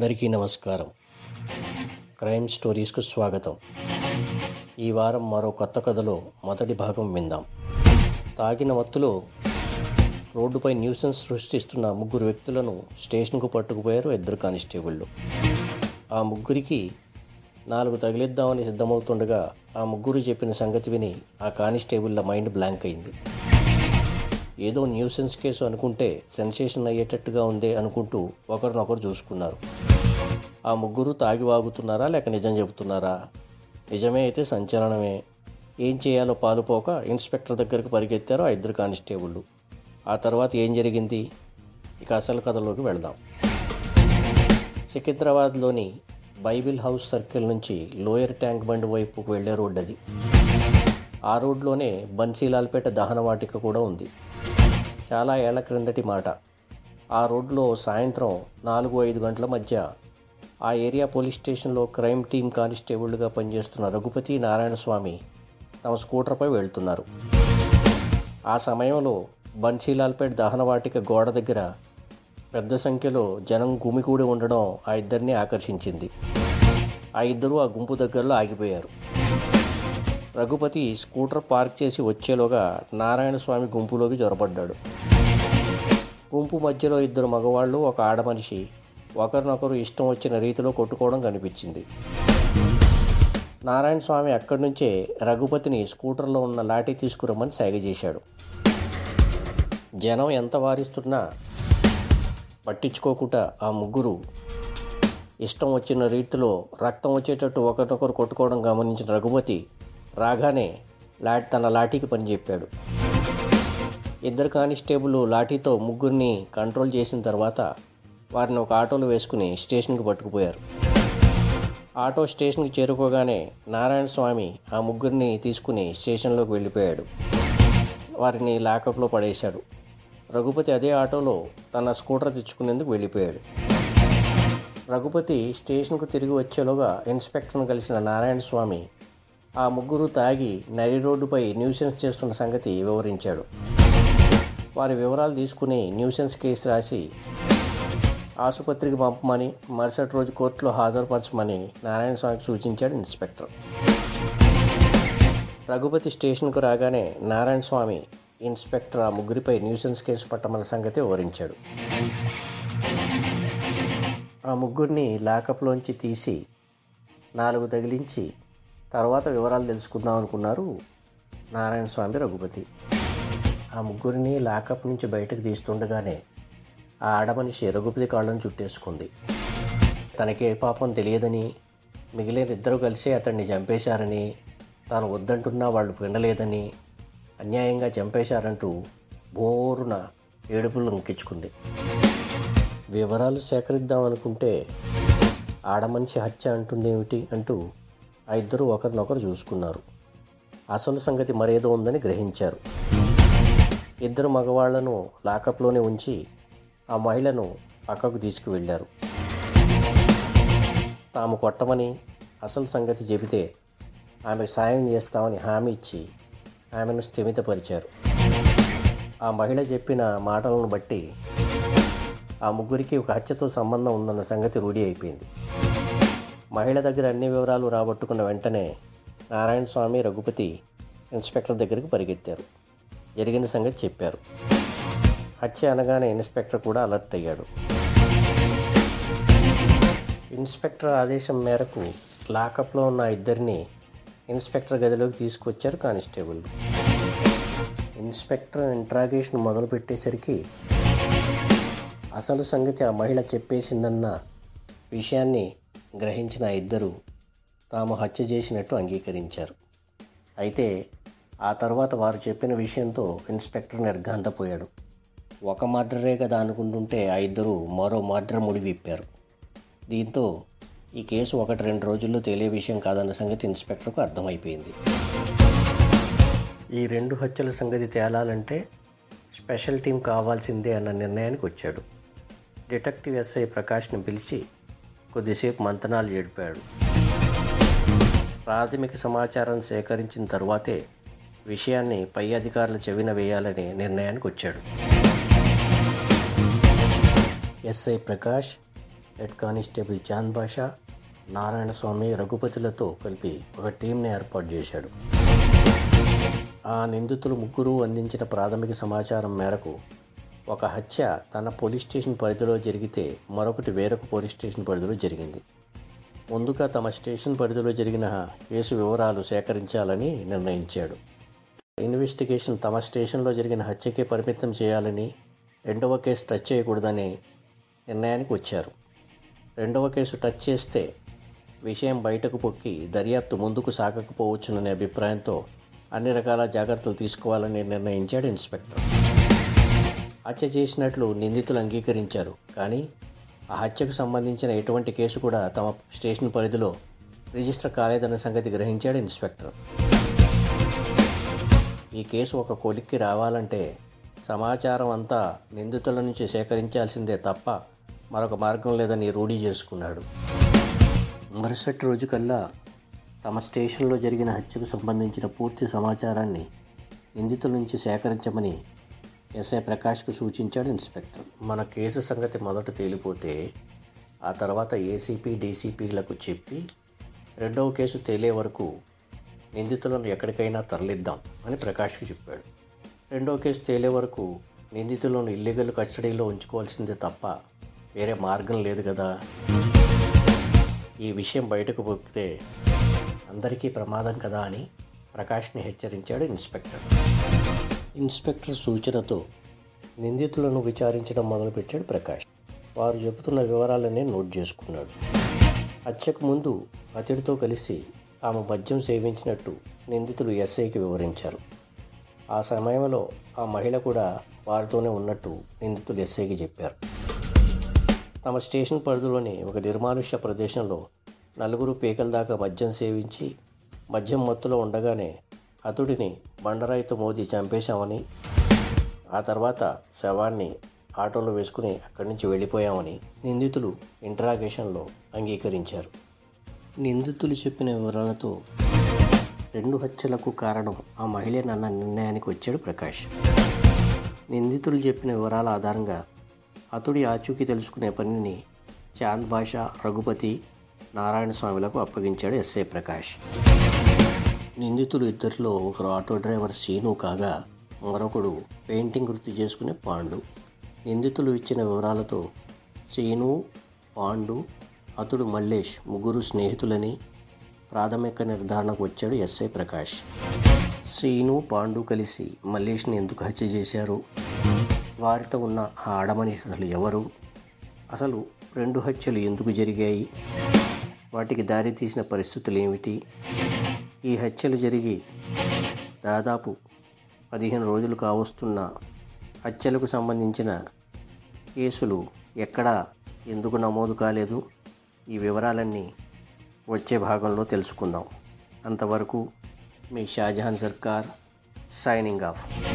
అందరికీ నమస్కారం. క్రైమ్ స్టోరీస్కు స్వాగతం. ఈ వారం మరో కొత్త కథలో మొదటి భాగం విందాం. తాగిన మత్తులో రోడ్డుపై న్యూసెన్స్ సృష్టిస్తున్న ముగ్గురు వ్యక్తులను స్టేషన్కు పట్టుకుపోయారు ఇద్దరు కానిస్టేబుళ్ళు ఆ ముగ్గురికి నాలుగు తగిలిద్దామని సిద్ధమవుతుండగా ఆ ముగ్గురు చెప్పిన సంగతి విని ఆ కానిస్టేబుల్ల మైండ్ బ్లాంక్ అయింది. ఏదో న్యూసెన్స్ కేసు అనుకుంటే సెన్సేషన్ అయ్యేటట్టుగా ఉందే అనుకుంటూ ఒకరినొకరు చూసుకున్నారు. ఆ ముగ్గురు తాగి వాగుతున్నారా లేక నిజం చెబుతున్నారా? నిజమే అయితే సంచలనమే. ఏం చేయాలో పాలుపోక ఇన్స్పెక్టర్ దగ్గరికి పరిగెత్తారు ఆ ఇద్దరు కానిస్టేబుళ్ళు. ఆ తర్వాత ఏం జరిగింది? ఇక అసలు కథలోకి వెళదాం. సికింద్రాబాద్లోని బైబిల్ హౌస్ సర్కిల్ నుంచి లోయర్ ట్యాంక్ బండ్ వైపుకు వెళ్ళే రోడ్డు అది ఆ రోడ్లోనే బన్సీలాల్పేట దహనవాటిక కూడా ఉంది. చాలా ఏళ్ళ క్రిందటి మాట. ఆ రోడ్లో సాయంత్రం నాలుగు ఐదు గంటల మధ్య ఆ ఏరియా పోలీస్ స్టేషన్లో క్రైమ్ టీం కానిస్టేబుల్గా పనిచేస్తున్న రఘుపతి నారాయణ స్వామి తమ స్కూటర్పై వెళ్తున్నారు. ఆ సమయంలో బన్సీలాల్పేట్ దహనవాటిక గోడ దగ్గర పెద్ద సంఖ్యలో జనం గుమికూడి ఉండడం ఆ ఇద్దరిని ఆకర్షించింది. ఆ ఇద్దరు ఆ గుంపు దగ్గరలో ఆగిపోయారు. రఘుపతి స్కూటర్ పార్క్ చేసి వచ్చేలోగా నారాయణ స్వామి గుంపులోకి జొరబడ్డాడు. గుంపు మధ్యలో ఇద్దరు మగవాళ్ళు ఒక ఆడమనిషి ఒకరినొకరు ఇష్టం వచ్చిన రీతిలో కొట్టుకోవడం కనిపించింది. నారాయణ స్వామి అక్కడి నుంచే రఘుపతిని స్కూటర్లో ఉన్న లాఠీ తీసుకురమ్మని సైగ చేశాడు. జనం ఎంత వారిస్తున్నా పట్టించుకోకుండా ఆ ముగ్గురు ఇష్టం వచ్చిన రీతిలో రక్తం వచ్చేటట్టు ఒకరినొకరు కొట్టుకోవడం గమనించిన రఘుపతి రాగానే లాటి తన లాఠీకి పని చెప్పాడు. ఇద్దరు కానిస్టేబుల్ లాఠీతో ముగ్గురిని కంట్రోల్ చేసిన తర్వాత వారిని ఒక ఆటోలో వేసుకుని స్టేషన్కి పట్టుకుపోయారు. ఆటో స్టేషన్కి చేరుకోగానే నారాయణ స్వామి ఆ ముగ్గురిని తీసుకుని స్టేషన్లోకి వెళ్ళిపోయాడు. వారిని లాకప్లో పడేశాడు. రఘుపతి అదే ఆటోలో తన స్కూటర్ తెచ్చుకునేందుకు వెళ్ళిపోయాడు. రఘుపతి స్టేషన్కు తిరిగి వచ్చేలోగా ఇన్స్పెక్టర్ను కలిసిన నారాయణ స్వామి ఆ ముగ్గురు తాగి నరి రోడ్డుపై న్యూసెన్స్ చేస్తున్న సంగతి వివరించాడు. వారి వివరాలు తీసుకుని న్యూసెన్స్ కేసు రాసి ఆసుపత్రికి పంపమని మరుసటి రోజు కోర్టులో హాజరుపరచమని నారాయణ స్వామికి సూచించాడు ఇన్స్పెక్టర్. రఘుపతి స్టేషన్కు రాగానే నారాయణ స్వామి ఇన్స్పెక్టర్ ఆ ముగ్గురిపై న్యూసెన్స్ కేసు పట్టమల సంగతి వివరించాడు. ఆ ముగ్గురిని లాకప్లోంచి తీసి నాలుగు తగిలించి తర్వాత వివరాలు తెలుసుకుందాం అనుకున్నారు నారాయణ స్వామి రఘుపతి. ఆ ముగ్గురిని లాకప్ నుంచి బయటకు తీస్తుండగానే ఆ ఆడమనిషి రఘుపతి కాళ్ళను చుట్టేసుకుంది. తనకి ఏ పాపం తెలియదని మిగిలిన ఇద్దరు కలిసి అతన్ని చంపేశారని తాను వద్దంటున్నా వాళ్ళు వినలేదని అన్యాయంగా చంపేశారంటూ బోరున ఏడుపులు ముక్కించుకుంది వివరాలు సేకరిద్దాం అనుకుంటే ఆడమనిషి హత్య అంటుందేమిటి అంటూ ఆ ఇద్దరు ఒకరినొకరు చూసుకున్నారు. అసలు సంగతి మరేదో ఉందని గ్రహించారు. ఇద్దరు మగవాళ్ళను లాకప్లోనే ఉంచి ఆ మహిళను పక్కకు తీసుకువెళ్ళారు. తాము కొట్టమని అసలు సంగతి చెబితే ఆమె సాయం చేస్తామని హామీ ఇచ్చి ఆమెను స్థిమితపరిచారు. ఆ మహిళ చెప్పిన మాటలను బట్టి ఆ ముగ్గురికి ఒక హత్యతో సంబంధం ఉందన్న సంగతి రూఢి అయిపోయింది. మహిళ దగ్గర అన్ని వివరాలు రాబట్టుకున్న వెంటనే నారాయణ స్వామి రఘుపతి ఇన్స్పెక్టర్ దగ్గరికి పరిగెత్తారు. జరిగిన సంగతి చెప్పారు. హత్య అనగానే ఇన్స్పెక్టర్ కూడా అలర్ట్ అయ్యాడు. ఇన్స్పెక్టర్ ఆదేశం మేరకు లాకప్లో ఉన్న ఇద్దరిని ఇన్స్పెక్టర్ గదిలోకి తీసుకొచ్చారు కానిస్టేబుల్. ఇన్స్పెక్టర్ ఇంట్రాగేషన్ మొదలుపెట్టేసరికి అసలు సంగతి ఆ మహిళ చెప్పేసిందన్న విషయాన్ని గ్రహించిన ఇద్దరు తాము హత్య చేసినట్టు అంగీకరించారు. అయితే ఆ తర్వాత వారు చెప్పిన విషయంతో ఇన్స్పెక్టర్ నిర్ఘాంతపోయాడు. ఒక మర్డరే కదా అనుకుంటుంటే ఆ ఇద్దరు మరో మర్డర్ ముడి విప్పారు. దీంతో ఈ కేసు ఒకటి రెండు రోజుల్లో తేలే విషయం కాదన్న సంగతి ఇన్స్పెక్టర్కు అర్థమైపోయింది. ఈ రెండు హత్యల సంగతి తేలాలంటే స్పెషల్ టీం కావాల్సిందే అన్న నిర్ణయానికి వచ్చాడు. డిటెక్టివ్ ఎస్ఐ ప్రకాష్ని పిలిచి కొద్దిసేపు మంతనాలు ఏడిపాడు. ప్రాథమిక సమాచారం సేకరించిన తర్వాతే విషయాన్ని పై అధికారుల చెవిన వేయాలనే నిర్ణయానికి వచ్చాడు. SI Prakash head constable Chand Basha Narayana Swamy రఘుపతులతో కలిపి ఒక టీంని ఏర్పాటు చేశాడు. ఆ నిందితులు ముగ్గురు అందించిన ప్రాథమిక సమాచారం మేరకు ఒక హత్య తన పోలీస్ స్టేషన్ పరిధిలో జరిగితే మరొకటి వేరొక పోలీస్ స్టేషన్ పరిధిలో జరిగింది. ముందుగా తమ స్టేషన్ పరిధిలో జరిగిన కేసు వివరాలు సేకరించాలని నిర్ణయించాడు. ఇన్వెస్టిగేషన్ తమ స్టేషన్లో జరిగిన హత్యకే పరిమితం చేయాలని రెండవ కేసు టచ్ చేయకూడదని నిర్ణయానికి వచ్చారు. రెండవ కేసు టచ్ చేస్తే విషయం బయటకు పొక్కి దర్యాప్తు ముందుకు సాగకపోవచ్చుననే అభిప్రాయంతో అన్ని రకాల జాగ్రత్తలు తీసుకోవాలని నిర్ణయించాడు ఇన్స్పెక్టర్. హత్య చేసినట్లు నిందితులు అంగీకరించారు. కానీ ఆ హత్యకు సంబంధించిన ఎటువంటి కేసు కూడా తమ స్టేషన్ పరిధిలో రిజిస్టర్ కాలేదన్న సంగతి గ్రహించాడు ఇన్స్పెక్టర్. ఈ కేసు ఒక కొలిక్కి రావాలంటే సమాచారం అంతా నిందితుల నుంచి సేకరించాల్సిందే తప్ప మరొక మార్గం లేదని రూఢీ చేసుకున్నాడు. మరుసటి రోజు కల్లా తమ స్టేషన్లో జరిగిన హత్యకు సంబంధించిన పూర్తి సమాచారాన్ని నిందితుల నుంచి సేకరించమని ఎస్ఐ ప్రకాష్కు సూచించాడు ఇన్స్పెక్టర్. మన కేసు సంగతి మొదట తేలిపోతే ఆ తర్వాత ఏసీపీ డీసీపీలకు చెప్పి రెండవ కేసు తేలే వరకు నిందితులను ఎక్కడికైనా తరలిద్దాం అని ప్రకాష్కు చెప్పాడు. రెండో కేసు తేలే వరకు నిందితులను ఇల్లీగల్ కస్టడీలో ఉంచుకోవాల్సిందే తప్ప వేరే మార్గం లేదు కదా. ఈ విషయం బయటకు పొక్కితే అందరికీ ప్రమాదం కదా అని ప్రకాష్ని హెచ్చరించాడు ఇన్స్పెక్టర్. ఇన్స్పెక్టర్ సూచనతో నిందితులను విచారించడం మొదలుపెట్టాడు ప్రకాష్. వారు చెబుతున్న వివరాలనే నోట్ చేసుకున్నాడు. హత్యకు ముందు అతడితో కలిసి ఆమె మద్యం సేవించినట్టు నిందితులు ఎస్ఐకి వివరించారు. ఆ సమయంలో ఆ మహిళ కూడా వారితోనే ఉన్నట్టు నిందితులు ఎస్ఐకి చెప్పారు. తమ స్టేషన్ పరిధిలోని ఒక నిర్మానుష్య ప్రదేశంలో నలుగురు పీకల దాకా మద్యం సేవించి మద్యం మత్తులో ఉండగానే అతుడిని బండరాయితో మోదీ చంపేశామని ఆ తర్వాత శవాన్ని ఆటోలో వేసుకుని అక్కడి నుంచి వెళ్ళిపోయామని నిందితులు ఇంటరాగేషన్లో అంగీకరించారు. నిందితులు చెప్పిన వివరాలతో రెండు హత్యలకు కారణం ఆ మహిళనన్న నిర్ణయానికి వచ్చాడు ప్రకాష్. నిందితులు చెప్పిన వివరాల ఆధారంగా అతుడి ఆచూకీ తెలుసుకునే పనిని చాంద్ బాషా రఘుపతి నారాయణ స్వామిలకు అప్పగించాడు ఎస్ఐ ప్రకాష్. నిందితులు ఇద్దరిలో ఒకరు ఆటో డ్రైవర్ సీను కాగా మరొకడు పెయింటింగ్ వృత్తి చేసుకునే పాండు. నిందితులు ఇచ్చిన వివరాలతో సీను పాండు అతడు మల్లేష్ ముగ్గురు స్నేహితులని ప్రాథమిక నిర్ధారణకు వచ్చాడు ఎస్ఐ ప్రకాష్. శ్రీను పాండు కలిసి మల్లేష్ని ఎందుకు హత్య చేశారు? వారితో ఉన్న ఆ ఆడమనిషి అసలు ఎవరు? అసలు రెండు హత్యలు ఎందుకు జరిగాయి? వాటికి దారి తీసిన పరిస్థితులు ఏమిటి? ఈ హత్యలు జరిగి దాదాపు పదిహేను రోజులు కావస్తున్న హత్యలకు సంబంధించిన కేసులు ఎక్కడా ఎందుకు నమోదు కాలేదు? ఈ వివరాలన్నీ వచ్చే భాగంలో తెలుసుకుందాం. అంతవరకు మీ షాజహాన్ సర్కార్ సైనింగ్ ఆఫ్